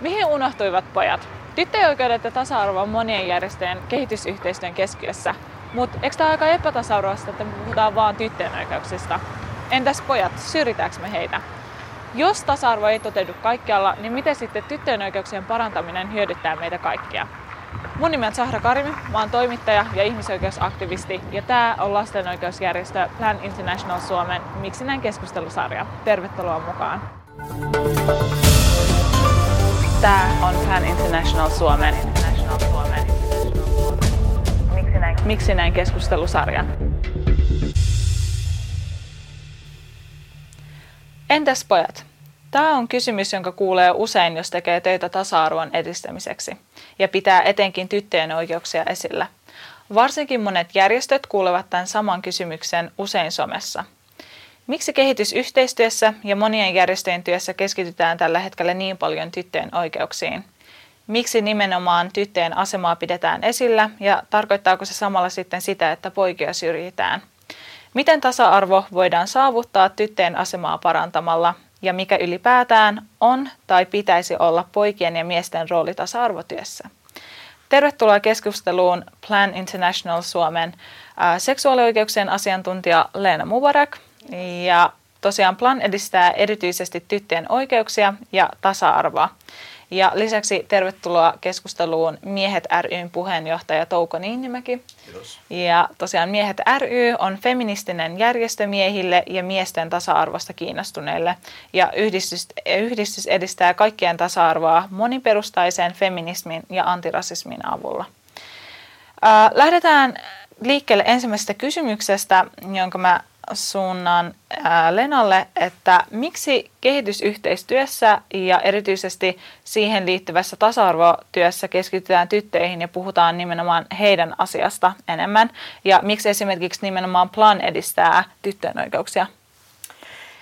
Mihin unohtuivat pojat? Tyttöjen oikeudet ja tasa-arvo on monien järjestöjen kehitysyhteistyön keskiössä, mutta eikö tämä aika epätasa-arvoista, että me puhutaan vaan tyttöjen oikeuksista? Entäs pojat, syrjitäänkö me heitä? Jos tasa-arvo ei toteudu kaikkialla, niin miten sitten tyttöjen oikeuksien parantaminen hyödyttää meitä kaikkia? Mun nimi on Sahra Karimi, mä oon toimittaja ja ihmisoikeusaktivisti ja tää on lasten oikeusjärjestö Plan International Suomen Miksi näin keskustelusarja. Tervetuloa mukaan. Tää on Suomen, International Suomen. Miksi näin, Miksi näin keskustelusarja. Entäs pojat? Tämä on kysymys, jonka kuulee usein, jos tekee töitä tasa-arvon edistämiseksi ja pitää etenkin tyttöjen oikeuksia esillä. Varsinkin monet järjestöt kuulevat tämän saman kysymyksen usein somessa. Miksi kehitysyhteistyössä ja monien järjestöjen työssä keskitytään tällä hetkellä niin paljon tyttöjen oikeuksiin? Miksi nimenomaan tyttöjen asemaa pidetään esillä ja tarkoittaako se samalla sitten sitä, että poikia syrjitään? Miten tasa-arvo voidaan saavuttaa tyttöjen asemaa parantamalla ja mikä ylipäätään on tai pitäisi olla poikien ja miesten rooli tasa-arvotyössä. Tervetuloa keskusteluun Plan International Suomen seksuaalioikeuksien asiantuntija Leena Mubarak. Ja tosiaan Plan edistää erityisesti tyttöjen oikeuksia ja tasa-arvoa. Ja lisäksi tervetuloa keskusteluun Miehet ryn puheenjohtaja Touko Niinimäki. Kiitos. Ja tosiaan Miehet ry on feministinen järjestö miehille ja miesten tasa-arvosta kiinnostuneille. Ja yhdistys, yhdistys edistää kaikkien tasa-arvoa moniperustaisen feminismin ja antirasismin avulla. Lähdetään liikkeelle ensimmäisestä kysymyksestä, jonka mä suunnan Lenalle, että miksi kehitysyhteistyössä ja erityisesti siihen liittyvässä tasa-arvotyössä keskitytään tyttöihin ja puhutaan nimenomaan heidän asiasta enemmän, ja miksi esimerkiksi nimenomaan Plan edistää tyttöjen oikeuksia?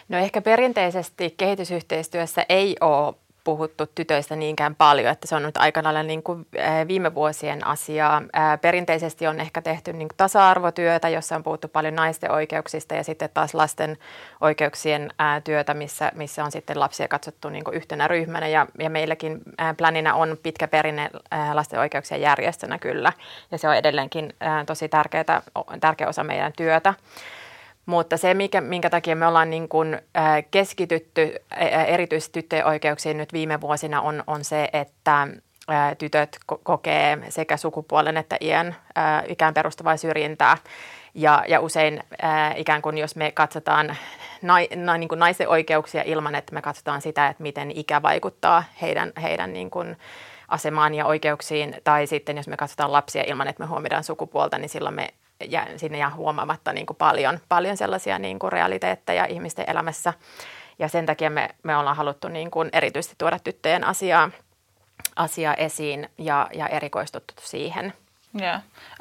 No ehkä perinteisesti kehitysyhteistyössä ei ole puhuttu tytöistä niinkään paljon, että se on nyt aika lailla niin kuin viime vuosien asiaa. Perinteisesti on ehkä tehty niin tasa-arvotyötä, jossa on puhuttu paljon naisten oikeuksista ja sitten taas lasten oikeuksien työtä, missä, missä on sitten lapsia katsottu niin kuin yhtenä ryhmänä ja, ja meilläkin Planina on pitkä perinne lasten oikeuksien järjestönä kyllä ja se on edelleenkin tosi tärkeää, tärkeä osa meidän työtä. Mutta se, mikä, minkä takia me ollaan niin kuin, äh, keskitytty erityisesti tyttöjen oikeuksiin nyt viime vuosina on, on se, että äh, tytöt ko- kokee sekä sukupuolen että iän äh, ikään perustuvaa syrjintää. Ja, ja usein äh, ikään kuin jos me katsotaan nai, na, niin kuin naisen oikeuksia ilman, että me katsotaan sitä, että miten ikä vaikuttaa heidän, heidän niin kuin, asemaan ja oikeuksiin, tai sitten jos me katsotaan lapsia ilman, että me huomioidaan sukupuolta, niin silloin me ja sinne jää huomaamatta niin kuin paljon, paljon sellaisia niin kuin realiteetteja ihmisten elämässä. Ja sen takia me, me ollaan haluttu niin kuin erityisesti tuoda tyttöjen asiaa, asiaa esiin ja, ja erikoistuttu siihen. Ja.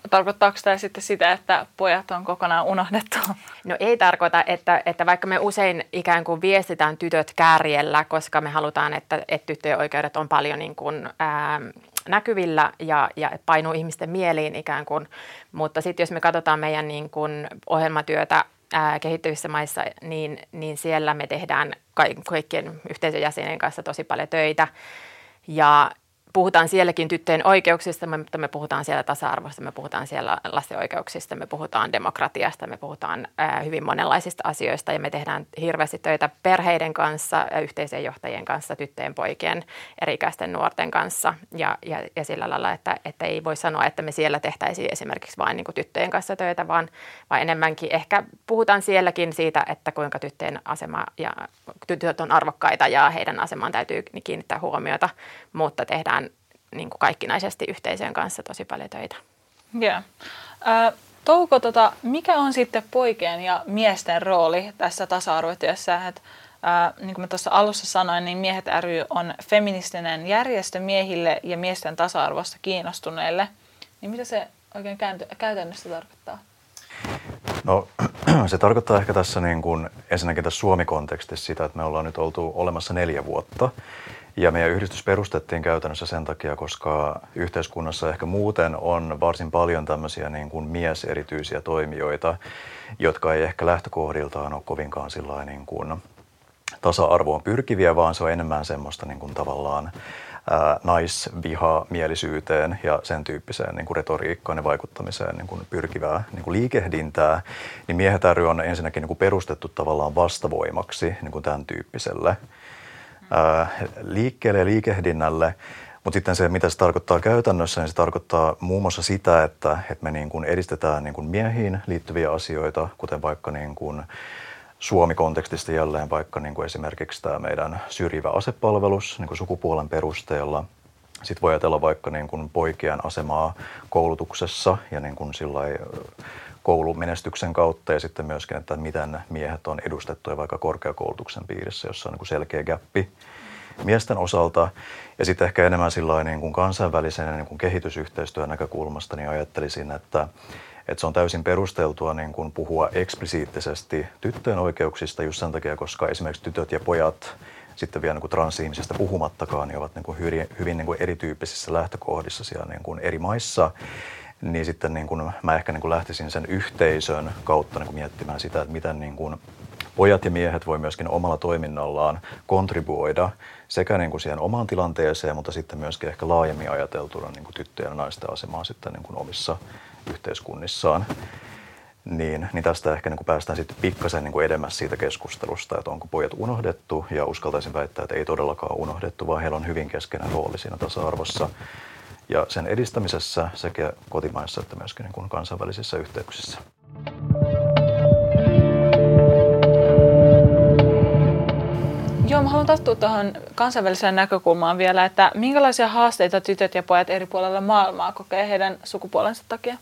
Tarkoittaako tämä sitten sitä, että pojat on kokonaan unohdettu? No ei tarkoita, että, että vaikka me usein ikään kuin viestitään tytöt kärjellä, koska me halutaan, että, että tyttöjen oikeudet on paljon niin kuin, ää, näkyvillä ja, ja painuu ihmisten mieliin ikään kuin. Mutta sitten jos me katsotaan meidän niin kuin ohjelmatyötä ää, kehittyvissä maissa, niin, niin siellä me tehdään kaikkien yhteisön jäsenen kanssa tosi paljon töitä. Ja puhutaan sielläkin tyttöjen oikeuksista, mutta me puhutaan siellä tasa-arvosta, me puhutaan siellä lasten oikeuksista, me puhutaan demokratiasta, me puhutaan hyvin monenlaisista asioista ja me tehdään hirveästi töitä perheiden kanssa, yhteisöjen johtajien kanssa, tyttöjen, poikien, erikäisten nuorten kanssa. Ja, ja, ja sillä lailla, että, että ei voi sanoa, että me siellä tehtäisiin esimerkiksi vain niin tyttöjen kanssa töitä, vaan, vaan enemmänkin ehkä puhutaan sielläkin siitä, että kuinka tyttöjen asema ja tytöt on arvokkaita ja heidän asemaan täytyy kiinnittää huomiota, mutta tehdään niin kuin kaikkinaisesti yhteisöjen kanssa tosi paljon töitä. Yeah. Äh, Touko, tota, mikä on sitten poikien ja miesten rooli tässä tasa-arvotyössä? Et, äh, niin kuin mä tuossa alussa sanoin, niin Miehet ry on feministinen järjestö miehille ja miesten tasa-arvosta kiinnostuneille. Niin mitä se oikein käytännössä tarkoittaa? No se tarkoittaa ehkä tässä niin kuin, ensinnäkin tässä Suomi-kontekstissa sitä, että me ollaan nyt oltu olemassa neljä vuotta. Ja meidän yhdistys perustettiin käytännössä sen takia, koska yhteiskunnassa ehkä muuten on varsin paljon tämmöisiä niin kuin mieserityisiä toimijoita, jotka ei ehkä lähtökohdiltaan ole kovinkaan niin kuin tasa-arvoon pyrkiviä, vaan se on enemmän semmoista niin kuin tavallaan naisvihamielisyyteen ja sen tyyppiseen niin kuin retoriikkaan ja vaikuttamiseen niin kuin pyrkivää niin kuin liikehdintää, niin Miehet on ensinnäkin niin kuin perustettu tavallaan vastavoimaksi niin kuin tämän tyyppiselle. ää, liikkeelle ja liikehdinnälle. Mutta sitten se, mitä se tarkoittaa käytännössä, niin se tarkoittaa muun muassa sitä, että, että me niin kuin edistetään niin kuin miehiin liittyviä asioita, kuten vaikka niin kuin Suomi-kontekstista jälleen vaikka niin kuin esimerkiksi tämä meidän syrjivä asepalvelus niin kuin sukupuolen perusteella. Sitten voi ajatella vaikka niin kuin poikien asemaa koulutuksessa ja niin kuin sillai, koulumenestyksen kautta ja sitten myöskin, että miten miehet on edustettuja vaikka korkeakoulutuksen piirissä, jossa on niin selkeä gappi miesten osalta. Ja sitten ehkä enemmän niin kuin kansainvälisen niin kuin kehitysyhteistyön näkökulmasta, niin ajattelisin, että, että se on täysin perusteltua niin kuin puhua eksplisiittisesti tyttöjen oikeuksista just sen takia, koska esimerkiksi tytöt ja pojat sitten vielä niin kuin transihmisistä puhumattakaan, niin ovat niin kuin hyvin, hyvin niin kuin erityyppisissä lähtökohdissa siellä niin kuin eri maissa niin sitten niin kuin mä ehkä niin kuin lähtisin sen yhteisön kautta niin kuin miettimään sitä, että miten niin kuin pojat ja miehet voi myöskin omalla toiminnallaan kontribuoida sekä niin kuin siihen omaan tilanteeseen, mutta sitten myöskin ehkä laajemmin ajateltuna niin kuin tyttöjen ja naisten asemaa sitten niin kuin omissa yhteiskunnissaan. Niin, niin tästä ehkä niin kuin päästään sitten pikkasen niin kuin edemmäs siitä keskustelusta, että onko pojat unohdettu, ja uskaltaisin väittää, että ei todellakaan unohdettu, vaan heillä on hyvin keskeinen rooli siinä tasa-arvossa ja sen edistämisessä sekä kotimaissa että myöskin niin kuin kansainvälisissä yhteyksissä. Joo, mä haluan tarttua tuohon kansainväliseen näkökulmaan vielä, että minkälaisia haasteita tytöt ja pojat eri puolilla maailmaa kokee heidän sukupuolensa takia?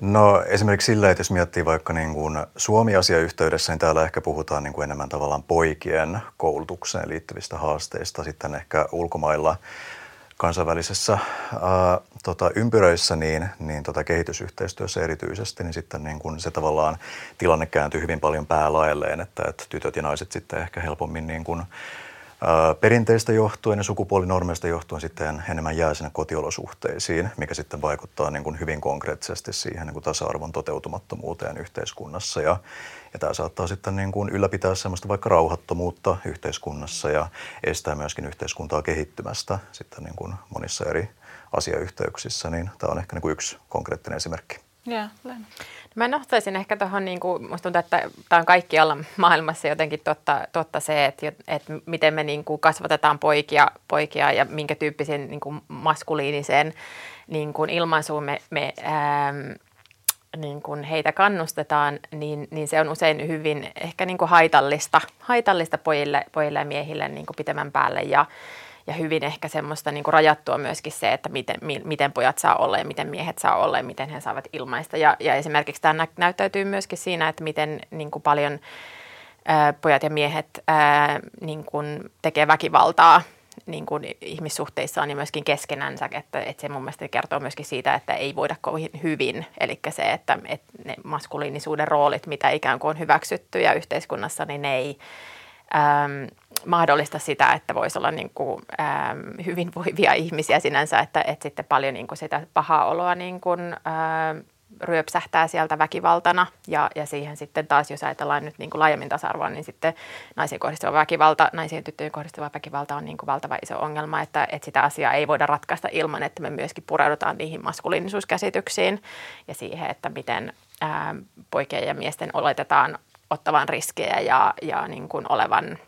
No esimerkiksi sillä, että jos miettii vaikka niin kuin Suomi-asiayhteydessä, niin täällä ehkä puhutaan niin kuin enemmän tavallaan poikien koulutukseen liittyvistä haasteista. Sitten ehkä ulkomailla kansainvälisessä ää, tota, ympyröissä, niin, niin tota, kehitysyhteistyössä erityisesti, niin sitten niin kun se tavallaan tilanne kääntyy hyvin paljon päälaelleen, että, että tytöt ja naiset sitten ehkä helpommin niin kun, perinteistä johtuen ja sukupuolinormeista johtuen sitten enemmän jää sinne kotiolosuhteisiin, mikä sitten vaikuttaa niin kun hyvin konkreettisesti siihen niin kun tasa-arvon toteutumattomuuteen yhteiskunnassa. Ja, ja tämä saattaa sitten niin kuin ylläpitää sellaista vaikka rauhattomuutta yhteiskunnassa ja estää myöskin yhteiskuntaa kehittymästä sitten niin kuin monissa eri asiayhteyksissä, niin tämä on ehkä niin kuin yksi konkreettinen esimerkki. Yeah, Mä nostaisin ehkä tuohon, niin kuin, musta tuntuu, että tämä on kaikkialla maailmassa jotenkin totta, totta se, että, että miten me niin kuin kasvatetaan poikia, poikia ja minkä tyyppisen niin kuin maskuliiniseen niin kuin ilmaisuun me, me ää, niin kun heitä kannustetaan, niin, niin se on usein hyvin ehkä niin kuin haitallista, haitallista pojille, pojille ja miehille niin kuin pitemmän päälle. Ja, ja hyvin ehkä semmoista niin kuin rajattua myöskin se, että miten, mi, miten pojat saa olla ja miten miehet saa olla ja miten he saavat ilmaista. Ja, ja esimerkiksi tämä näyttäytyy myöskin siinä, että miten niin kuin paljon ää, pojat ja miehet ää, niin kuin tekee väkivaltaa niin kuin ihmissuhteissaan ja myöskin keskenänsä, että, että se mun mielestä kertoo myöskin siitä, että ei voida kovin hyvin. Eli se, että, että ne maskuliinisuuden roolit, mitä ikään kuin on hyväksyttyjä yhteiskunnassa, niin ne ei äm, mahdollista sitä, että voisi olla niin kuin, äm, hyvinvoivia ihmisiä sinänsä, että, että sitten paljon niin kuin sitä pahaa oloa niin kuin, äm, ryöpsähtää sieltä väkivaltana. Ja, ja siihen sitten taas, jos ajatellaan nyt niin kuin laajemmin tasa-arvoa, niin sitten naisiin kohdistuva väkivalta, naisiin tyttöjen kohdistuva väkivalta on niin kuin valtava iso ongelma, että, että sitä asiaa ei voida ratkaista ilman, että me myöskin pureudutaan niihin maskuliinisuuskäsityksiin ja siihen, että miten ää, poikien ja miesten oletetaan ottavan riskejä ja, ja niin kuin olevan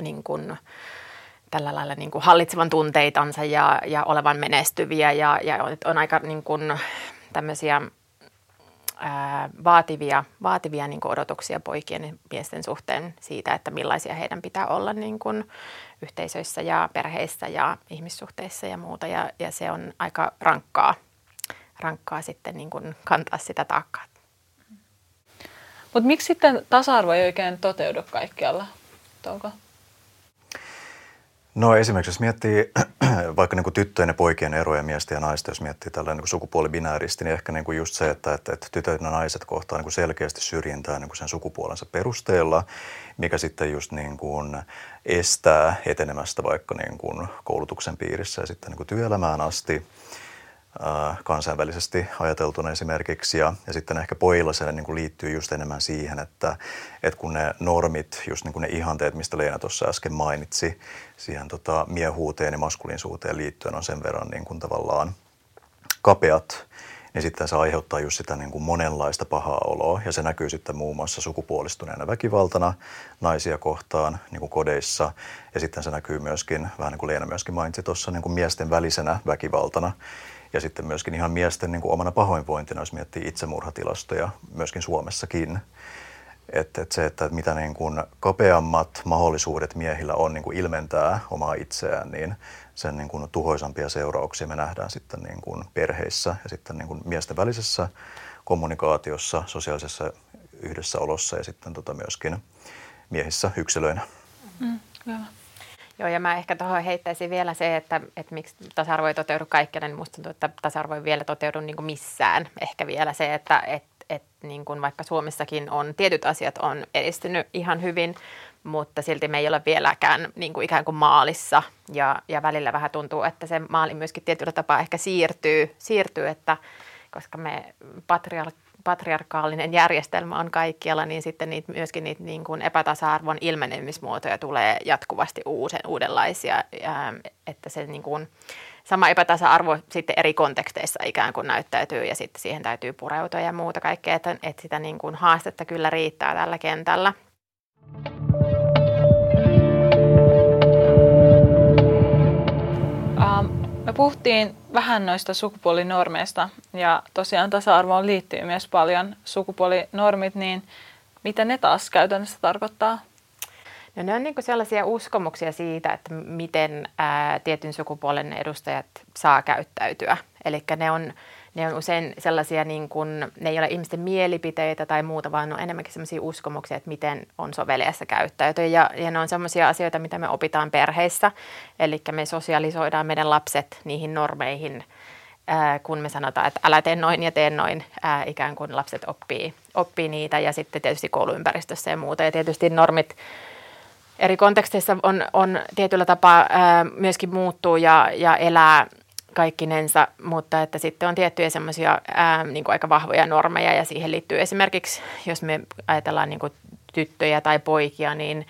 niin kuin, tällä lailla niin kuin hallitsevan tunteitansa ja, ja olevan menestyviä ja, ja on aika niin kuin, tämmöisiä ää, vaativia, vaativia niin kuin odotuksia poikien ja miesten suhteen siitä, että millaisia heidän pitää olla niin kuin yhteisöissä ja perheissä ja ihmissuhteissa ja muuta. Ja, ja se on aika rankkaa, rankkaa sitten niin kuin kantaa sitä taakkaa. Mutta miksi sitten tasa-arvo ei oikein toteudu kaikkialla, Touko? No esimerkiksi jos miettii vaikka niin kuin tyttöjen ja poikien eroja miesten ja naisten, jos miettii tällainen niin sukupuolibinääristi, niin ehkä niin kuin just se, että, että, että tytöt ja naiset kohtaa niin kuin selkeästi syrjintää niin kuin sen sukupuolensa perusteella, mikä sitten just niin kuin estää etenemästä vaikka niin kuin koulutuksen piirissä ja sitten niin kuin työelämään asti. Kansainvälisesti ajateltuna esimerkiksi. Ja, ja sitten ehkä pojilla se niin kuin liittyy just enemmän siihen, että, että kun ne normit, just niin kuin ne ihanteet, mistä Leena tuossa äsken mainitsi, siihen tota, miehuuteen ja maskuliinisuuteen liittyen on sen verran niin kuin tavallaan kapeat, niin sitten se aiheuttaa just sitä niin kuin monenlaista pahaa oloa. Ja se näkyy sitten muun muassa sukupuolistuneena väkivaltana naisia kohtaan niin kuin kodeissa. Ja sitten se näkyy myöskin, vähän niin kuin Leena myöskin mainitsi tuossa, niin kuin miesten välisenä väkivaltana. Ja sitten myöskin ihan miesten niin kuin omana pahoinvointina, jos miettii itsemurhatilastoja myöskin Suomessakin. Että, että se, että mitä niin kuin kapeammat mahdollisuudet miehillä on niin kuin ilmentää omaa itseään, niin sen niin kuin tuhoisampia seurauksia me nähdään sitten niin kuin perheissä ja sitten niin kuin miesten välisessä kommunikaatiossa, sosiaalisessa yhdessäolossa ja sitten tota myöskin miehissä yksilöinä. Mm, Joo, ja mä ehkä tuohon heittäisin vielä se, että, että miksi tasa-arvo ei toteudu kaikkialla, niin musta tuntuu, että tasa-arvo ei vielä toteudu niin missään. Ehkä vielä se, että et, et, niin kuin vaikka Suomessakin on, tietyt asiat on edistynyt ihan hyvin, mutta silti me ei ole vieläkään niin kuin ikään kuin maalissa. Ja, ja välillä vähän tuntuu, että se maali myöskin tietyllä tapaa ehkä siirtyy, siirtyy että koska me patriark patriarkaalinen järjestelmä on kaikkialla, niin sitten niitä, myöskin niitä niin kuin epätasa-arvon ilmenemismuotoja tulee jatkuvasti uusen, uudenlaisia, ja, että se niin kuin, sama epätasa-arvo sitten eri konteksteissa ikään kuin näyttäytyy ja sitten siihen täytyy pureutua ja muuta kaikkea, että, että sitä niin kuin haastetta kyllä riittää tällä kentällä. Me puhuttiin vähän noista sukupuolinormeista ja tosiaan tasa-arvoon liittyy myös paljon sukupuolinormit, niin mitä ne taas käytännössä tarkoittaa? No ne on niin sellaisia uskomuksia siitä, että miten ää, tietyn sukupuolen edustajat saa käyttäytyä. Eli ne on ne on usein sellaisia, niin kuin, ne ei ole ihmisten mielipiteitä tai muuta, vaan ne on enemmänkin sellaisia uskomuksia, että miten on soveliassa käyttäytyä. Ja, ja ne on sellaisia asioita, mitä me opitaan perheissä, eli me sosialisoidaan meidän lapset niihin normeihin, ää, kun me sanotaan, että älä tee noin ja tee noin, ää, ikään kuin lapset oppii, oppii niitä ja sitten tietysti kouluympäristössä ja muuta. Ja tietysti normit eri konteksteissa on, on tietyllä tapaa ää, myöskin muuttuu ja, ja elää kaikkinensa, mutta että sitten on tiettyjä semmoisia niin aika vahvoja normeja ja siihen liittyy esimerkiksi, jos me ajatellaan niin kuin tyttöjä tai poikia, niin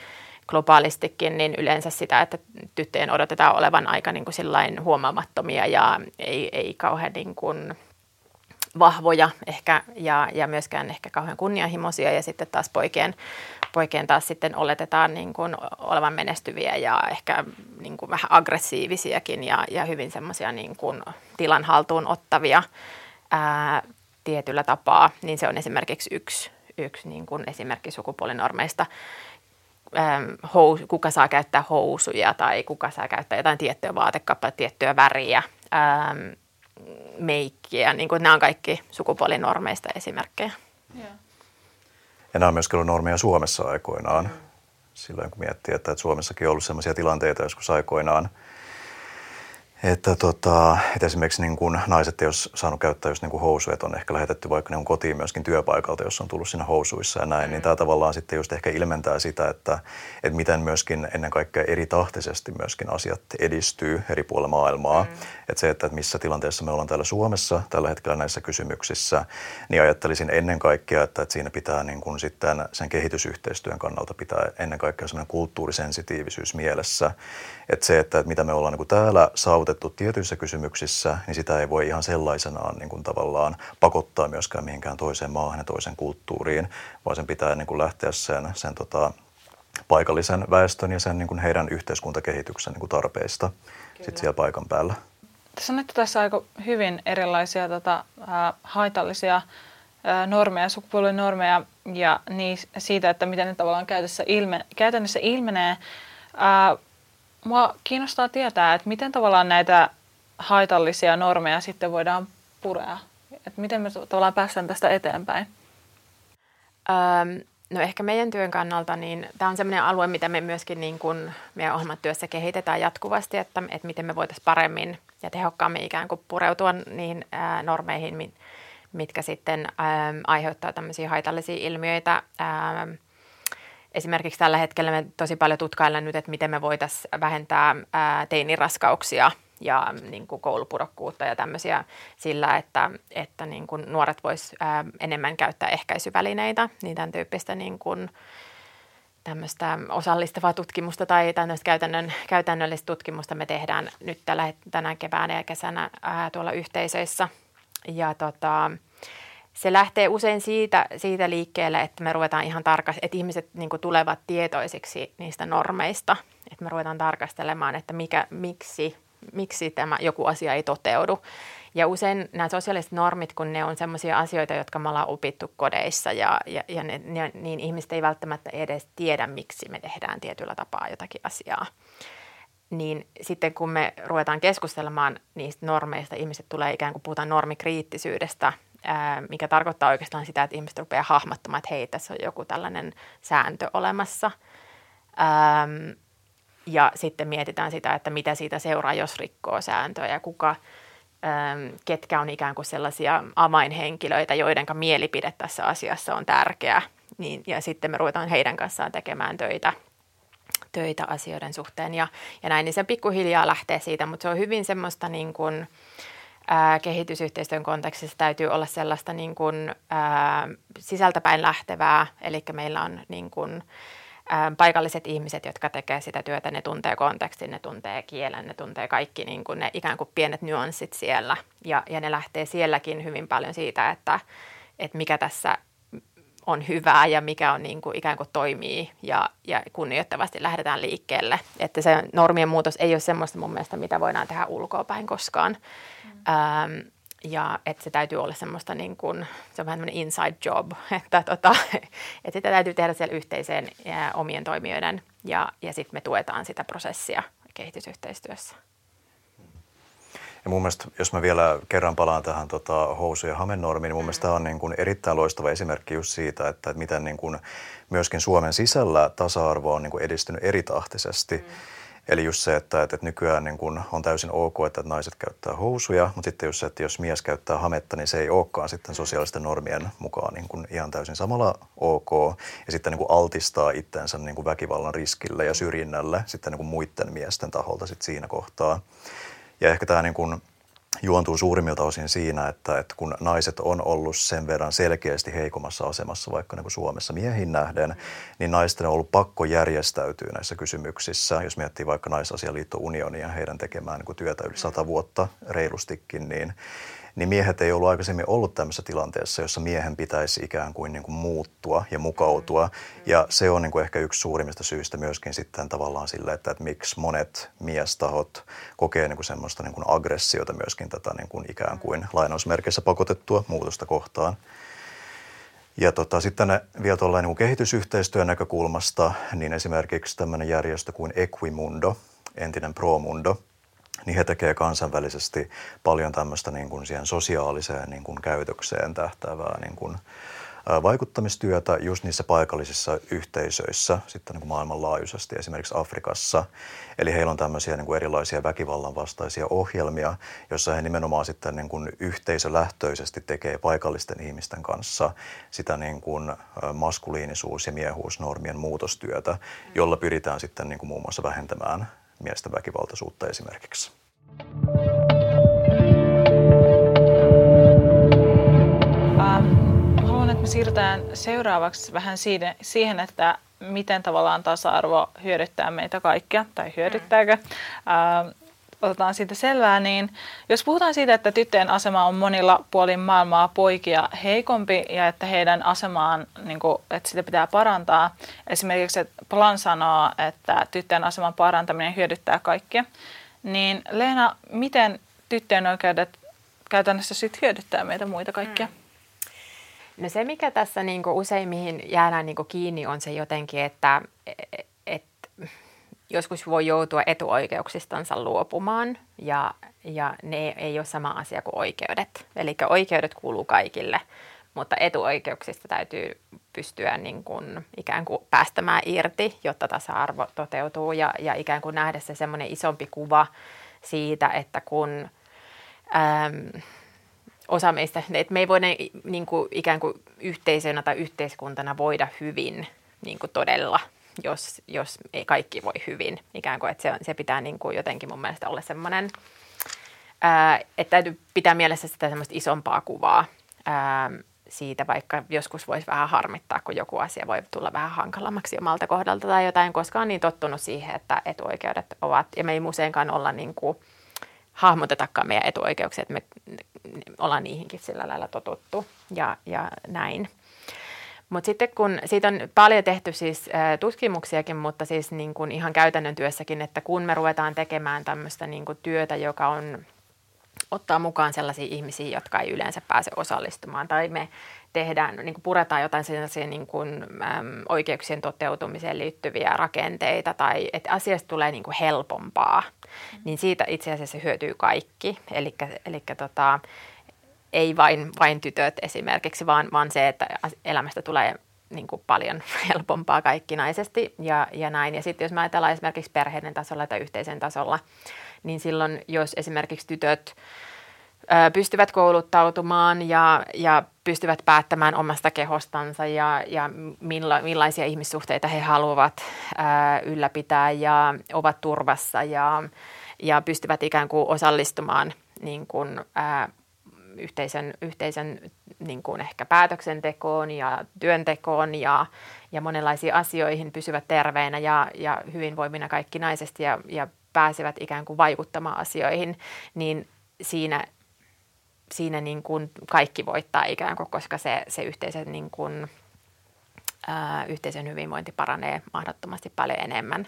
globaalistikin, niin yleensä sitä, että tyttöjen odotetaan olevan aika niin kuin huomaamattomia ja ei, ei kauhean niin kuin vahvoja ehkä ja, ja myöskään ehkä kauhean kunnianhimoisia. Ja sitten taas poikien poikien taas sitten oletetaan niin kuin olevan menestyviä ja ehkä niin kuin vähän aggressiivisiakin ja, ja hyvin semmoisia niin kuin tilan haltuun ottavia ää, tietyllä tapaa, niin se on esimerkiksi yksi, yksi niin kuin esimerkki sukupuolinormeista. Kuka saa käyttää housuja tai kuka saa käyttää jotain tiettyä vaatekappaletta, tiettyä väriä, meikkiä. Niin kuin nämä on kaikki sukupuolinormeista esimerkkejä. Ja nämä on myöskin ollut normeja Suomessa aikoinaan. Silloin kun miettii, että, että Suomessakin on ollut sellaisia tilanteita joskus aikoinaan – että, tota, että esimerkiksi niin kun naiset ei ole saanut käyttää just niin kuin housuja, että on ehkä lähetetty vaikka niin kotiin myöskin työpaikalta, jos on tullut siinä housuissa ja näin, mm. niin tämä tavallaan sitten just ehkä ilmentää sitä, että, että miten myöskin ennen kaikkea eri tahtisesti myöskin asiat edistyy eri puolilla maailmaa. Mm. Että se, että missä tilanteessa me ollaan täällä Suomessa tällä hetkellä näissä kysymyksissä, niin ajattelisin ennen kaikkea, että, että siinä pitää niin kuin sitten sen kehitysyhteistyön kannalta pitää ennen kaikkea sellainen kulttuurisensitiivisyys mielessä. Että se, että, että mitä me ollaan niin kuin täällä saavutettu, otettu tietyissä kysymyksissä, niin sitä ei voi ihan sellaisenaan niin kuin tavallaan pakottaa myöskään mihinkään toiseen maahan ja toiseen kulttuuriin, vaan sen pitää niin kuin lähteä sen, sen tota, paikallisen väestön ja sen niin kuin heidän yhteiskuntakehityksen niin kuin tarpeista sit siellä paikan päällä. Tässä on tässä aika hyvin erilaisia tota, äh, haitallisia normeja, sukupuolinormeja ja niin, siitä, että miten ne tavallaan käytännössä, ilme, käytännössä ilmenee. Äh, Mua kiinnostaa tietää, että miten tavallaan näitä haitallisia normeja sitten voidaan purea. Että miten me tavallaan päästään tästä eteenpäin? Öm, no ehkä meidän työn kannalta, niin tämä on sellainen alue, mitä me myöskin niin kuin meidän ohjelmatyössä kehitetään jatkuvasti, että, että miten me voitaisiin paremmin ja tehokkaammin ikään kuin pureutua niihin ää, normeihin, mitkä sitten ää, aiheuttaa tämmöisiä haitallisia ilmiöitä. Ää, Esimerkiksi tällä hetkellä me tosi paljon tutkaillaan nyt, että miten me voitaisiin vähentää ää, teiniraskauksia ja niin kuin koulupudokkuutta ja tämmöisiä sillä, että, että niin kuin nuoret vois enemmän käyttää ehkäisyvälineitä, niin tämän tyyppistä niin kuin, tämmöistä osallistavaa tutkimusta tai tämmöistä käytännön, käytännöllistä tutkimusta me tehdään nyt tällä, tänä keväänä ja kesänä ää, tuolla yhteisöissä. Ja tota, se lähtee usein siitä, siitä liikkeelle, että me ruvetaan ihan tarkasti, että ihmiset niin tulevat tietoisiksi niistä normeista. Että me ruvetaan tarkastelemaan, että mikä, miksi, miksi tämä joku asia ei toteudu. Ja usein nämä sosiaaliset normit, kun ne on sellaisia asioita, jotka me ollaan opittu kodeissa ja, ja, ja ne, ne, niin ihmiset ei välttämättä edes tiedä, miksi me tehdään tietyllä tapaa jotakin asiaa. Niin sitten kun me ruvetaan keskustelemaan niistä normeista, ihmiset tulee ikään kuin puhutaan normikriittisyydestä, mikä tarkoittaa oikeastaan sitä, että ihmiset rupeaa hahmottamaan, että hei, tässä on joku tällainen sääntö olemassa. Ähm, ja sitten mietitään sitä, että mitä siitä seuraa, jos rikkoo sääntöä ja kuka – Ähm, ketkä on ikään kuin sellaisia avainhenkilöitä, joiden mielipide tässä asiassa on tärkeä. Niin, ja sitten me ruvetaan heidän kanssaan tekemään töitä, töitä asioiden suhteen ja, ja näin, niin se pikkuhiljaa lähtee siitä, mutta se on hyvin semmoista niin kuin, ää, kehitysyhteistyön kontekstissa täytyy olla sellaista niin kuin, ää, sisältäpäin lähtevää, eli meillä on niin kuin, paikalliset ihmiset, jotka tekee sitä työtä, ne tuntee kontekstin, ne tuntee kielen, ne tuntee kaikki niin kuin ne ikään kuin pienet nyanssit siellä. Ja, ja ne lähtee sielläkin hyvin paljon siitä, että, että mikä tässä on hyvää ja mikä on niin kuin ikään kuin toimii ja, ja kunnioittavasti lähdetään liikkeelle. Että se normien muutos ei ole semmoista mun mielestä, mitä voidaan tehdä ulkoapäin koskaan. Mm. Ähm, ja että se täytyy olla semmoista niin kuin, se on vähän tämmöinen inside job, että, tota, että sitä täytyy tehdä siellä yhteiseen ja omien toimijoiden ja, ja sitten me tuetaan sitä prosessia kehitysyhteistyössä. Ja mun mielestä, jos mä vielä kerran palaan tähän tota, housu- ja hamenormiin, niin mun mm. mielestä tämä on niin kuin erittäin loistava esimerkki just siitä, että, että miten niin kuin myöskin Suomen sisällä tasa-arvo on niin kuin edistynyt eritahtisesti. Mm Eli just se, että, että nykyään niin kun on täysin ok, että naiset käyttää housuja, mutta sitten just se, että jos mies käyttää hametta, niin se ei olekaan sitten sosiaalisten normien mukaan niin kun ihan täysin samalla ok. Ja sitten niin kun altistaa itseensä niin kun väkivallan riskille ja syrjinnälle sitten niin kun muiden miesten taholta sitten siinä kohtaa. Ja ehkä tämä niin kun juontuu suurimmilta osin siinä, että, että kun naiset on ollut sen verran selkeästi heikommassa asemassa vaikka niin kuin Suomessa miehin nähden, niin naisten on ollut pakko järjestäytyä näissä kysymyksissä. Jos miettii vaikka Naisasialiitto Unionia, heidän tekemään niin kuin työtä yli sata vuotta reilustikin, niin niin miehet ei ollut aikaisemmin ollut tämmöisessä tilanteessa, jossa miehen pitäisi ikään kuin, niin kuin muuttua ja mukautua. Ja se on niin kuin ehkä yksi suurimmista syistä myöskin sitten tavallaan sille, että, että miksi monet miestahot kokee niin kuin semmoista niin kuin aggressiota myöskin tätä niin kuin ikään kuin lainausmerkeissä pakotettua muutosta kohtaan. Ja tota, sitten vielä tuollainen niin kehitysyhteistyön näkökulmasta, niin esimerkiksi tämmöinen järjestö kuin Equimundo, entinen Promundo – niin he tekevät kansainvälisesti paljon tämmöistä niin kuin siihen sosiaaliseen niin kuin käytökseen tähtäävää niin kuin, vaikuttamistyötä just niissä paikallisissa yhteisöissä sitten niin kuin maailmanlaajuisesti, esimerkiksi Afrikassa. Eli heillä on tämmöisiä niin kuin erilaisia väkivallan vastaisia ohjelmia, joissa he nimenomaan sitten niin kuin yhteisölähtöisesti tekee paikallisten ihmisten kanssa sitä niin kuin maskuliinisuus- ja miehuusnormien muutostyötä, jolla pyritään sitten niin kuin muun muassa vähentämään miesten väkivaltaisuutta esimerkiksi. Ähm, haluan, että me siirrytään seuraavaksi vähän siihen, että miten tavallaan tasa-arvo hyödyttää meitä kaikkia, tai hyödyttääkö. Mm otetaan siitä selvää, niin jos puhutaan siitä, että tyttöjen asema on monilla puolin maailmaa poikia heikompi ja että heidän asemaan, niin kuin, että sitä pitää parantaa. Esimerkiksi että Plan sanoo, että tyttöjen aseman parantaminen hyödyttää kaikkia. Niin Leena, miten tyttöjen oikeudet käytännössä sit hyödyttää meitä muita kaikkia? Mm. No se, mikä tässä niin kuin usein mihin jäädään niin kuin kiinni, on se jotenkin, että joskus voi joutua etuoikeuksistansa luopumaan ja, ja ne ei ole sama asia kuin oikeudet. Eli oikeudet kuuluu kaikille, mutta etuoikeuksista täytyy pystyä niin kuin ikään kuin päästämään irti, jotta tasa-arvo toteutuu ja, ja ikään kuin nähdä se semmoinen isompi kuva siitä, että kun äm, osa meistä, että me ei voida niin kuin, ikään kuin yhteisönä tai yhteiskuntana voida hyvin niin kuin todella jos, jos ei kaikki voi hyvin. Ikään kuin, että se, se pitää niin kuin jotenkin mun mielestä olla semmoinen että täytyy pitää mielessä sitä semmoista isompaa kuvaa ää, siitä, vaikka joskus voisi vähän harmittaa, kun joku asia voi tulla vähän hankalammaksi omalta kohdalta tai jotain, koska on niin tottunut siihen, että etuoikeudet ovat, ja me ei useinkaan olla niin kuin, hahmotetakaan meidän etuoikeuksia, että me ollaan niihinkin sillä lailla totuttu ja, ja näin. Mutta sitten kun siitä on paljon tehty siis tutkimuksiakin, mutta siis niin kuin ihan käytännön työssäkin, että kun me ruvetaan tekemään tämmöistä niin kuin työtä, joka on ottaa mukaan sellaisia ihmisiä, jotka ei yleensä pääse osallistumaan, tai me tehdään, niin kuin puretaan jotain sellaisia niin kuin, äm, oikeuksien toteutumiseen liittyviä rakenteita, tai että asiasta tulee niin kuin helpompaa, mm. niin siitä itse asiassa hyötyy kaikki. Eli tota, ei vain, vain tytöt esimerkiksi, vaan, vaan se, että elämästä tulee niin kuin paljon helpompaa kaikkinaisesti ja, ja näin. Ja sitten jos mä ajatellaan esimerkiksi perheiden tasolla tai yhteisen tasolla, niin silloin jos esimerkiksi tytöt ö, pystyvät kouluttautumaan ja, ja pystyvät päättämään omasta kehostansa ja, ja milla, millaisia ihmissuhteita he haluavat ö, ylläpitää ja ovat turvassa ja, ja pystyvät ikään kuin osallistumaan niin kuin, ö, yhteisen, yhteisen niin kuin ehkä päätöksentekoon ja työntekoon ja, ja monenlaisiin asioihin pysyvät terveinä ja, ja hyvinvoimina kaikki naisesti ja, ja pääsevät ikään kuin vaikuttamaan asioihin, niin siinä, siinä niin kuin kaikki voittaa ikään kuin, koska se, se yhteisen, niin kuin, ää, yhteisen hyvinvointi paranee mahdottomasti paljon enemmän.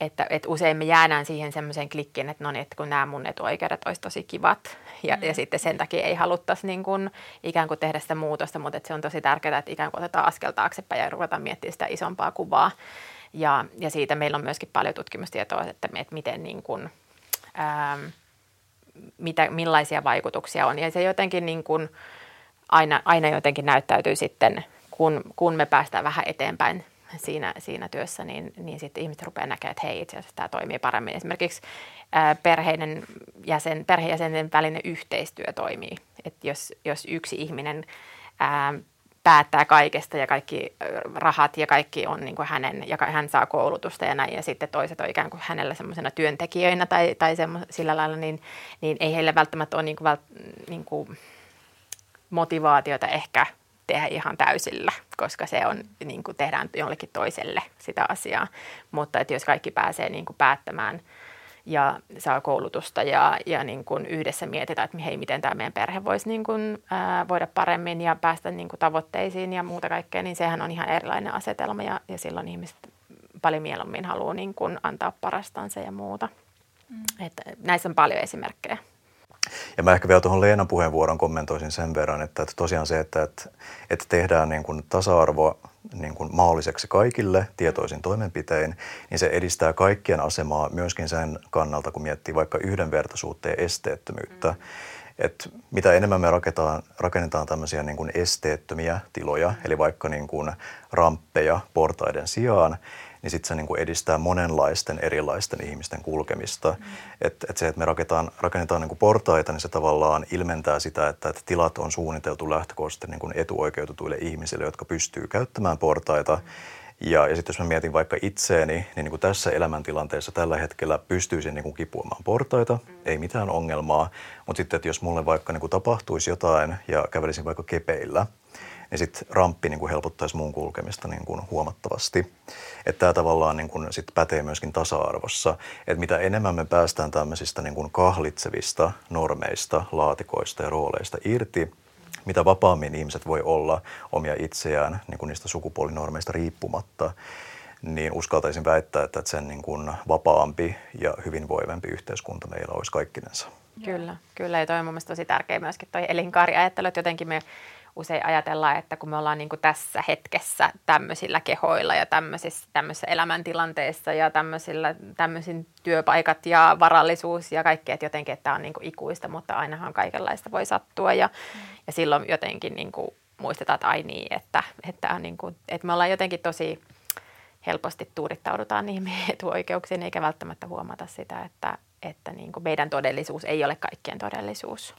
Että, että usein me jäädään siihen semmoiseen klikkiin, että no niin, että kun nämä mun etuoikeudet olisi tosi kivat. Ja, mm. ja sitten sen takia ei haluttaisi niin kuin, ikään kuin tehdä sitä muutosta, mutta että se on tosi tärkeää, että ikään kuin otetaan askel taaksepäin ja ruvetaan miettimään sitä isompaa kuvaa. Ja, ja siitä meillä on myöskin paljon tutkimustietoa, että, että miten niin kuin, ähm, mitä, millaisia vaikutuksia on. Ja se jotenkin niin kuin aina, aina jotenkin näyttäytyy sitten, kun, kun me päästään vähän eteenpäin siinä, siinä työssä, niin, niin sitten ihmiset rupeaa näkemään, että hei, itse asiassa tämä toimii paremmin. Esimerkiksi ää, perheiden jäsen, perheenjäsenten välinen yhteistyö toimii. että jos, jos yksi ihminen ää, päättää kaikesta ja kaikki rahat ja kaikki on niin kuin hänen, ja hän saa koulutusta ja näin, ja sitten toiset on ikään kuin hänellä semmoisena työntekijöinä tai, tai semmo, sillä lailla, niin, niin ei heille välttämättä ole niin kuin, niin kuin motivaatiota ehkä tehdä ihan täysillä, koska se on, niin kuin tehdään jollekin toiselle sitä asiaa. Mutta että jos kaikki pääsee niin kuin päättämään ja saa koulutusta ja, ja niin kuin yhdessä mietitään, että hei, miten tämä meidän perhe voisi niin kuin, ää, voida paremmin ja päästä niin kuin tavoitteisiin ja muuta kaikkea, niin sehän on ihan erilainen asetelma ja, ja silloin ihmiset paljon mieluummin haluaa niin kuin antaa parastansa ja muuta. Mm. Että näissä on paljon esimerkkejä. Ja mä ehkä vielä tuohon Leenan puheenvuoron kommentoisin sen verran, että, että tosiaan se, että, että, että tehdään niin kuin tasa-arvoa niin kuin mahdolliseksi kaikille tietoisin toimenpitein, niin se edistää kaikkien asemaa myöskin sen kannalta, kun miettii vaikka yhdenvertaisuutta ja esteettömyyttä. Mm. Et mitä enemmän me rakennetaan, rakennetaan tämmöisiä niin kuin esteettömiä tiloja, eli vaikka niin kuin ramppeja portaiden sijaan, niin sitten se niin kuin edistää monenlaisten erilaisten ihmisten kulkemista. Mm. Et, et se, että me rakennetaan, rakennetaan niin kuin portaita, niin se tavallaan ilmentää sitä, että, että tilat on suunniteltu lähtökohtaisesti niin kuin etuoikeutetuille ihmisille, jotka pystyy käyttämään portaita. Mm. Ja, ja sitten jos mä mietin vaikka itseeni, niin, niin kuin tässä elämäntilanteessa tällä hetkellä pystyisin niin kuin kipuamaan portaita, mm. ei mitään ongelmaa. Mutta sitten, että jos mulle vaikka niin kuin tapahtuisi jotain ja kävelisin vaikka kepeillä, niin sitten ramppi niin kuin helpottaisi mun kulkemista niin kuin huomattavasti. Että tämä tavallaan niin kuin sit pätee myöskin tasa-arvossa, että mitä enemmän me päästään tämmöisistä niin kuin kahlitsevista normeista, laatikoista ja rooleista irti, mitä vapaammin ihmiset voi olla omia itseään niin kuin niistä sukupuolinormeista riippumatta, niin uskaltaisin väittää, että sen niin kuin vapaampi ja hyvinvoivempi yhteiskunta meillä olisi kaikkinensa. Kyllä, kyllä. Ja toi on mun mielestä tosi tärkeä myöskin toi elinkaariajattelu, että jotenkin me usein ajatellaan, että kun me ollaan niin kuin tässä hetkessä tämmöisillä kehoilla ja tämmöisissä, tämmöisissä elämäntilanteissa ja tämmöisillä, tämmöisin työpaikat ja varallisuus ja kaikki, että jotenkin, että tämä on niin kuin ikuista, mutta ainahan kaikenlaista voi sattua ja, mm. ja silloin jotenkin niin kuin muistetaan, että ai niin, että, että, on niin kuin, että me ollaan jotenkin tosi helposti tuurittaudutaan niihin etuoikeuksiin eikä välttämättä huomata sitä, että, että niin kuin meidän todellisuus ei ole kaikkien todellisuus.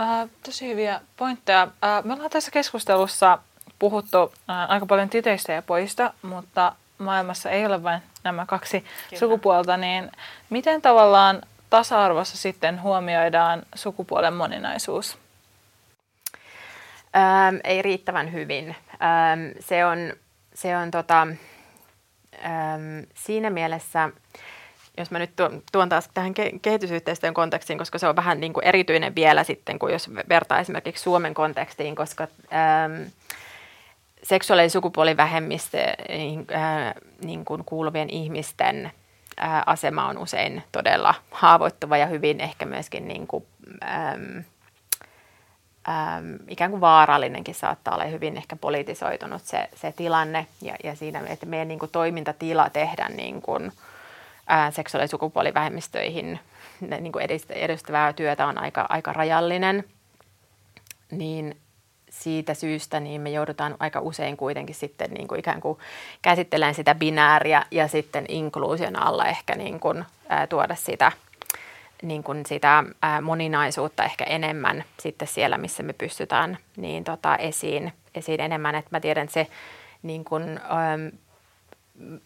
Äh, tosi hyviä pointteja. Äh, me ollaan tässä keskustelussa puhuttu äh, aika paljon tytöistä ja pojista, mutta maailmassa ei ole vain nämä kaksi Kyllä. sukupuolta, niin miten tavallaan tasa-arvossa sitten huomioidaan sukupuolen moninaisuus? Ähm, ei riittävän hyvin. Ähm, se on, se on tota, ähm, siinä mielessä, jos mä nyt tuon, taas tähän kehitysyhteistyön kontekstiin, koska se on vähän niin kuin erityinen vielä sitten, kuin jos vertaa esimerkiksi Suomen kontekstiin, koska ähm, seksuaali- ja sukupuolivähemmistöihin äh, niin kuin kuuluvien ihmisten äh, asema on usein todella haavoittuva ja hyvin ehkä myöskin niin kuin, ähm, ähm, ikään kuin vaarallinenkin saattaa olla hyvin ehkä politisoitunut se, se tilanne. Ja, ja siinä, että meidän niin kuin toimintatila tehdä niin kuin, seksuaali- ja sukupuolivähemmistöihin niin kuin edistävää työtä on aika, aika rajallinen, niin siitä syystä niin me joudutaan aika usein kuitenkin sitten niin kuin ikään kuin käsittelemään sitä binääriä ja sitten inkluusion alla ehkä niin kuin, ää, tuoda sitä, niin kuin sitä ää, moninaisuutta ehkä enemmän sitten siellä, missä me pystytään niin tota, esiin, esiin enemmän. Et mä tiedän, että se niin kuin,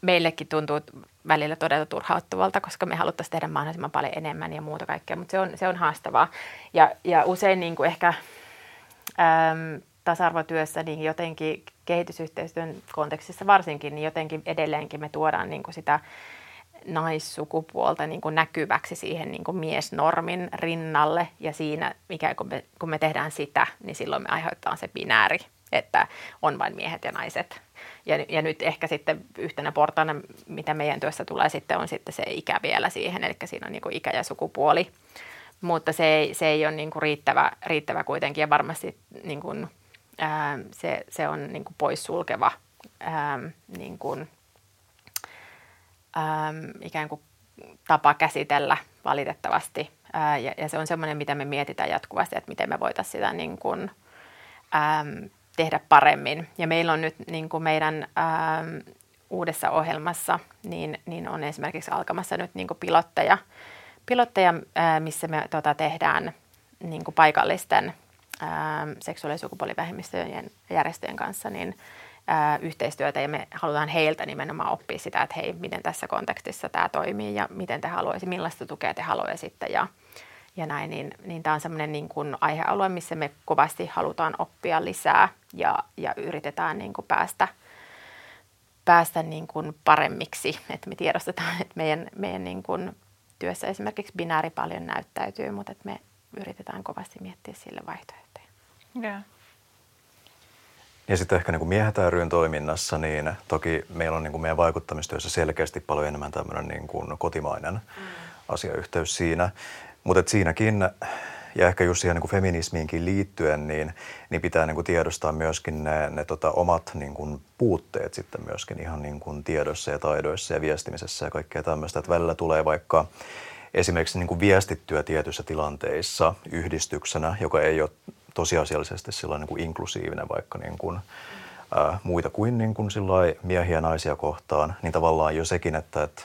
meillekin tuntuu välillä todella turhauttavalta, koska me haluttaisiin tehdä mahdollisimman paljon enemmän ja muuta kaikkea, mutta se on, se on haastavaa. Ja, ja usein niin kuin ehkä äm, tasa-arvotyössä niin jotenkin kehitysyhteistyön kontekstissa varsinkin, niin jotenkin edelleenkin me tuodaan niin kuin sitä naissukupuolta niin kuin näkyväksi siihen niin kuin miesnormin rinnalle ja siinä, mikä kun me, kun me tehdään sitä, niin silloin me aiheuttaa se binääri, että on vain miehet ja naiset. Ja, ja nyt ehkä sitten yhtenä portaana, mitä meidän työssä tulee sitten, on sitten se ikä vielä siihen, eli siinä on niin ikä ja sukupuoli. Mutta se ei, se ei ole niin kuin riittävä, riittävä kuitenkin. Ja varmasti niin kuin, ää, se, se on niin kuin poissulkeva ää, niin kuin, ää, ikään kuin tapa käsitellä valitettavasti. Ää, ja, ja se on semmoinen, mitä me mietitään jatkuvasti, että miten me voitaisiin sitä niin kuin, ää, tehdä paremmin. Ja meillä on nyt niin kuin meidän ää, uudessa ohjelmassa, niin, niin on esimerkiksi alkamassa nyt niin kuin pilotteja, pilotteja, missä me tota, tehdään niin kuin paikallisten ää, seksuaali- ja sukupuolivähemmistöjen järjestöjen kanssa niin, ää, yhteistyötä ja me halutaan heiltä nimenomaan oppia sitä, että hei, miten tässä kontekstissa tämä toimii ja miten te haluaisitte, millaista tukea te haluaisitte ja, ja näin, niin, niin tämä on semmoinen niin kuin aihealue, missä me kovasti halutaan oppia lisää ja, ja yritetään niin kuin päästä, päästä niin kuin paremmiksi, että me tiedostetaan, että meidän, meidän niin kuin työssä esimerkiksi binääri paljon näyttäytyy, mutta että me yritetään kovasti miettiä sille vaihtoehtoja. Yeah. Ja sitten ehkä niin kuin miehet ryn toiminnassa, niin toki meillä on niin kuin meidän vaikuttamistyössä selkeästi paljon enemmän tämmöinen niin kuin kotimainen mm. asiayhteys siinä. Mutta siinäkin ja ehkä just siihen niin feminismiinkin liittyen, niin, niin pitää niin kuin tiedostaa myöskin ne, ne tota, omat niin kuin puutteet sitten myöskin ihan niin kuin tiedossa ja taidoissa ja viestimisessä ja kaikkea tämmöistä. Että välillä tulee vaikka esimerkiksi niin kuin viestittyä tietyissä tilanteissa yhdistyksenä, joka ei ole tosiasiallisesti niin kuin inklusiivinen vaikka niin kuin, ää, muita kuin, niin kuin miehiä ja naisia kohtaan, niin tavallaan jo sekin, että, että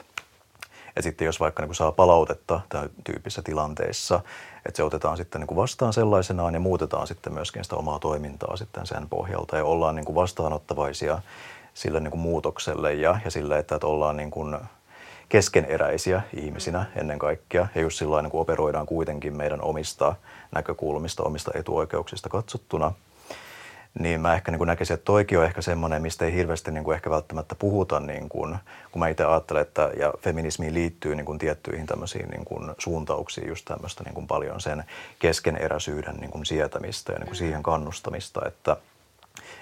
ja sitten jos vaikka niin saa palautetta tämän tyyppisissä tilanteissa, että se otetaan sitten niin vastaan sellaisenaan ja muutetaan sitten myöskin sitä omaa toimintaa sitten sen pohjalta ja ollaan niin vastaanottavaisia sille niin kuin muutokselle ja, ja sille, että, että ollaan niin kuin keskeneräisiä ihmisinä ennen kaikkea. Ja just sillä niin operoidaan kuitenkin meidän omista näkökulmista, omista etuoikeuksista katsottuna – niin mä ehkä niin kuin näkisin, että toikin on ehkä semmoinen, mistä ei hirveästi niin kuin ehkä välttämättä puhuta, niin kuin, kun mä itse ajattelen, että ja feminismiin liittyy niin kuin tiettyihin tämmöisiin niin kuin suuntauksiin just tämmöistä niin kuin paljon sen keskeneräisyyden niin kuin sietämistä ja niin kuin siihen kannustamista, että –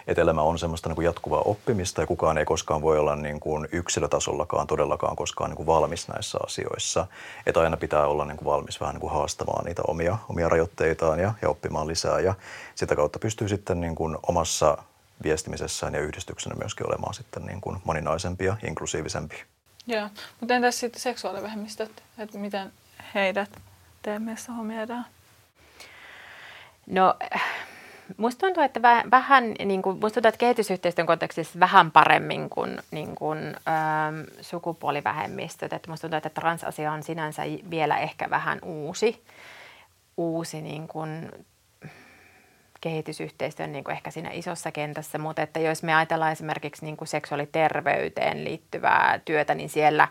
että elämä on semmoista niin kuin jatkuvaa oppimista ja kukaan ei koskaan voi olla niin kuin yksilötasollakaan todellakaan koskaan niin kuin valmis näissä asioissa. Että aina pitää olla niin kuin valmis vähän niin kuin haastamaan niitä omia, omia rajoitteitaan ja, ja oppimaan lisää ja sitä kautta pystyy sitten niin kuin omassa viestimisessään ja yhdistyksenä myöskin olemaan sitten niin kuin moninaisempi ja inklusiivisempi. Joo, mutta entäs sitten seksuaalivähemmistöt, että miten heidät teemiessä huomioidaan? No Musta tuntuu, että vähän, niin kuin, musta tuntuu, että kehitysyhteistyön kontekstissa vähän paremmin kuin, niin kuin ähm, sukupuolivähemmistöt. Että musta tuntuu, että transasia on sinänsä vielä ehkä vähän uusi, uusi niin kuin, kehitysyhteistyön niin kuin ehkä siinä isossa kentässä, mutta että jos me ajatellaan esimerkiksi niin kuin seksuaaliterveyteen liittyvää työtä, niin siellä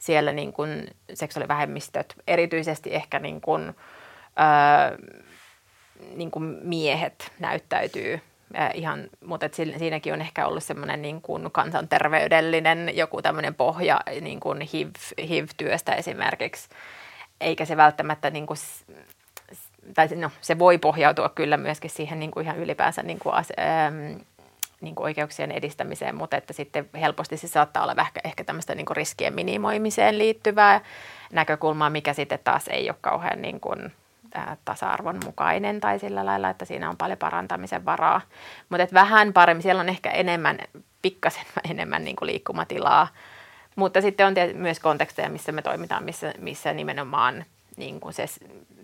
siellä niin kuin seksuaalivähemmistöt, erityisesti ehkä niin kuin, öö, niin kuin miehet näyttäytyy ihan, mutta et siinäkin on ehkä ollut semmoinen niin kuin kansanterveydellinen joku tämmöinen pohja niin kuin HIV, HIV-työstä esimerkiksi, eikä se välttämättä niin kuin, tai no, se voi pohjautua kyllä myöskin siihen niin kuin ihan ylipäänsä niin kuin, ähm, niin kuin oikeuksien edistämiseen, mutta että sitten helposti se saattaa olla ehkä, ehkä tämmöistä niin kuin riskien minimoimiseen liittyvää näkökulmaa, mikä sitten taas ei ole kauhean niin kuin, tasa-arvon mukainen tai sillä lailla, että siinä on paljon parantamisen varaa. Mutta vähän paremmin, siellä on ehkä enemmän, pikkasen enemmän niin kuin liikkumatilaa. Mutta sitten on myös konteksteja, missä me toimitaan, missä, missä nimenomaan niin kuin se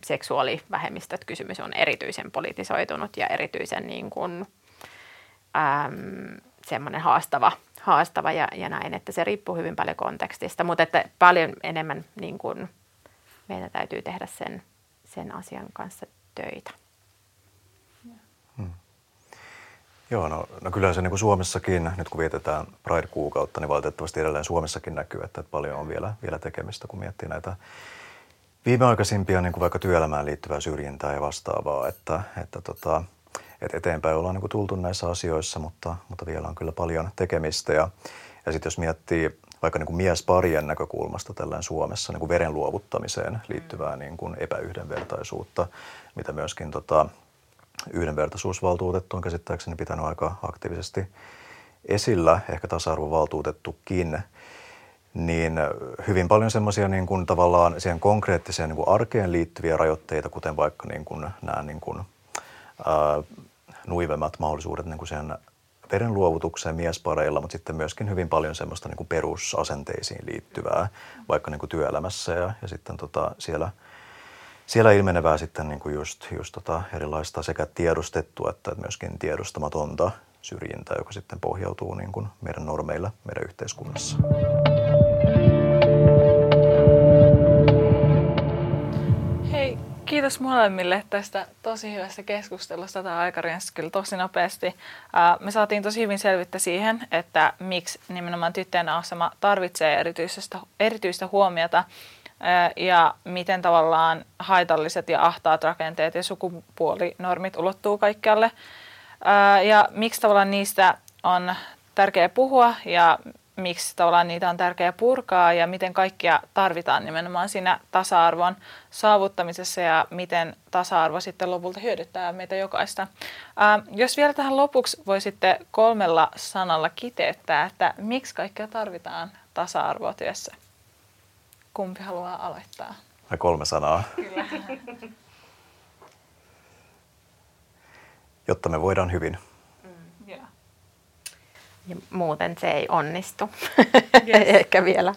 seksuaalivähemmistöt kysymys on erityisen politisoitunut ja erityisen niin kuin, äm, semmoinen haastava, haastava ja, ja näin, että se riippuu hyvin paljon kontekstista, mutta että paljon enemmän niin kuin meidän täytyy tehdä sen sen asian kanssa töitä. Hmm. Joo, no, no kyllä se niin kuin Suomessakin, nyt kun vietetään Pride-kuukautta, niin valitettavasti edelleen Suomessakin näkyy, että paljon on vielä, vielä tekemistä, kun miettii näitä viimeaikaisimpia niin kuin vaikka työelämään liittyvää syrjintää ja vastaavaa, että, että tota, et eteenpäin ollaan niin kuin tultu näissä asioissa, mutta, mutta vielä on kyllä paljon tekemistä. Ja, ja sitten jos miettii vaikka niin kuin miesparien näkökulmasta tällään Suomessa niin kuin veren luovuttamiseen liittyvää niin kuin epäyhdenvertaisuutta, mitä myöskin tota, yhdenvertaisuusvaltuutettu on käsittääkseni pitänyt aika aktiivisesti esillä, ehkä tasa-arvovaltuutettukin, niin hyvin paljon semmoisia niin kuin tavallaan siihen konkreettiseen niin kuin arkeen liittyviä rajoitteita, kuten vaikka niin kuin nämä niin kuin, ää, nuivemmat mahdollisuudet niin kuin sen verenluovutukseen miespareilla, mutta sitten myöskin hyvin paljon semmoista niin kuin perusasenteisiin liittyvää, vaikka niin kuin työelämässä ja, ja sitten tota siellä, siellä ilmenevää sitten niin kuin just, just tota erilaista sekä tiedostettua että myöskin tiedostamatonta syrjintää, joka sitten pohjautuu niin kuin meidän normeilla meidän yhteiskunnassa. Kiitos molemmille tästä tosi hyvästä keskustelusta. Tämä aika kyllä tosi nopeasti. Me saatiin tosi hyvin selvittä siihen, että miksi nimenomaan tyttöjen asema tarvitsee erityistä, erityistä huomiota ja miten tavallaan haitalliset ja ahtaat rakenteet ja sukupuolinormit ulottuu kaikkialle. Ja miksi tavallaan niistä on tärkeää puhua ja miksi tavallaan niitä on tärkeää purkaa ja miten kaikkia tarvitaan nimenomaan siinä tasa-arvon saavuttamisessa ja miten tasa-arvo sitten lopulta hyödyttää meitä jokaista. Ää, jos vielä tähän lopuksi voisitte kolmella sanalla kiteyttää, että miksi kaikkea tarvitaan tasa-arvoa työssä? Kumpi haluaa aloittaa? Vai kolme sanaa? Kyllä. Jotta me voidaan hyvin. Ja muuten se ei onnistu. Yes. Ehkä vielä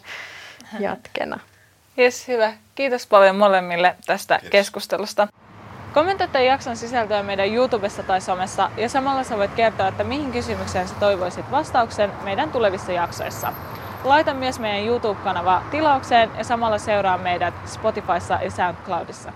jatkena. Yes, hyvä. Kiitos paljon molemmille tästä yes. keskustelusta. Kommentoi tämän jakson sisältöä meidän YouTubessa tai somessa ja samalla sä voit kertoa, että mihin kysymykseen sä toivoisit vastauksen meidän tulevissa jaksoissa. Laita myös meidän YouTube-kanava tilaukseen ja samalla seuraa meidät Spotifyssa ja SoundCloudissa.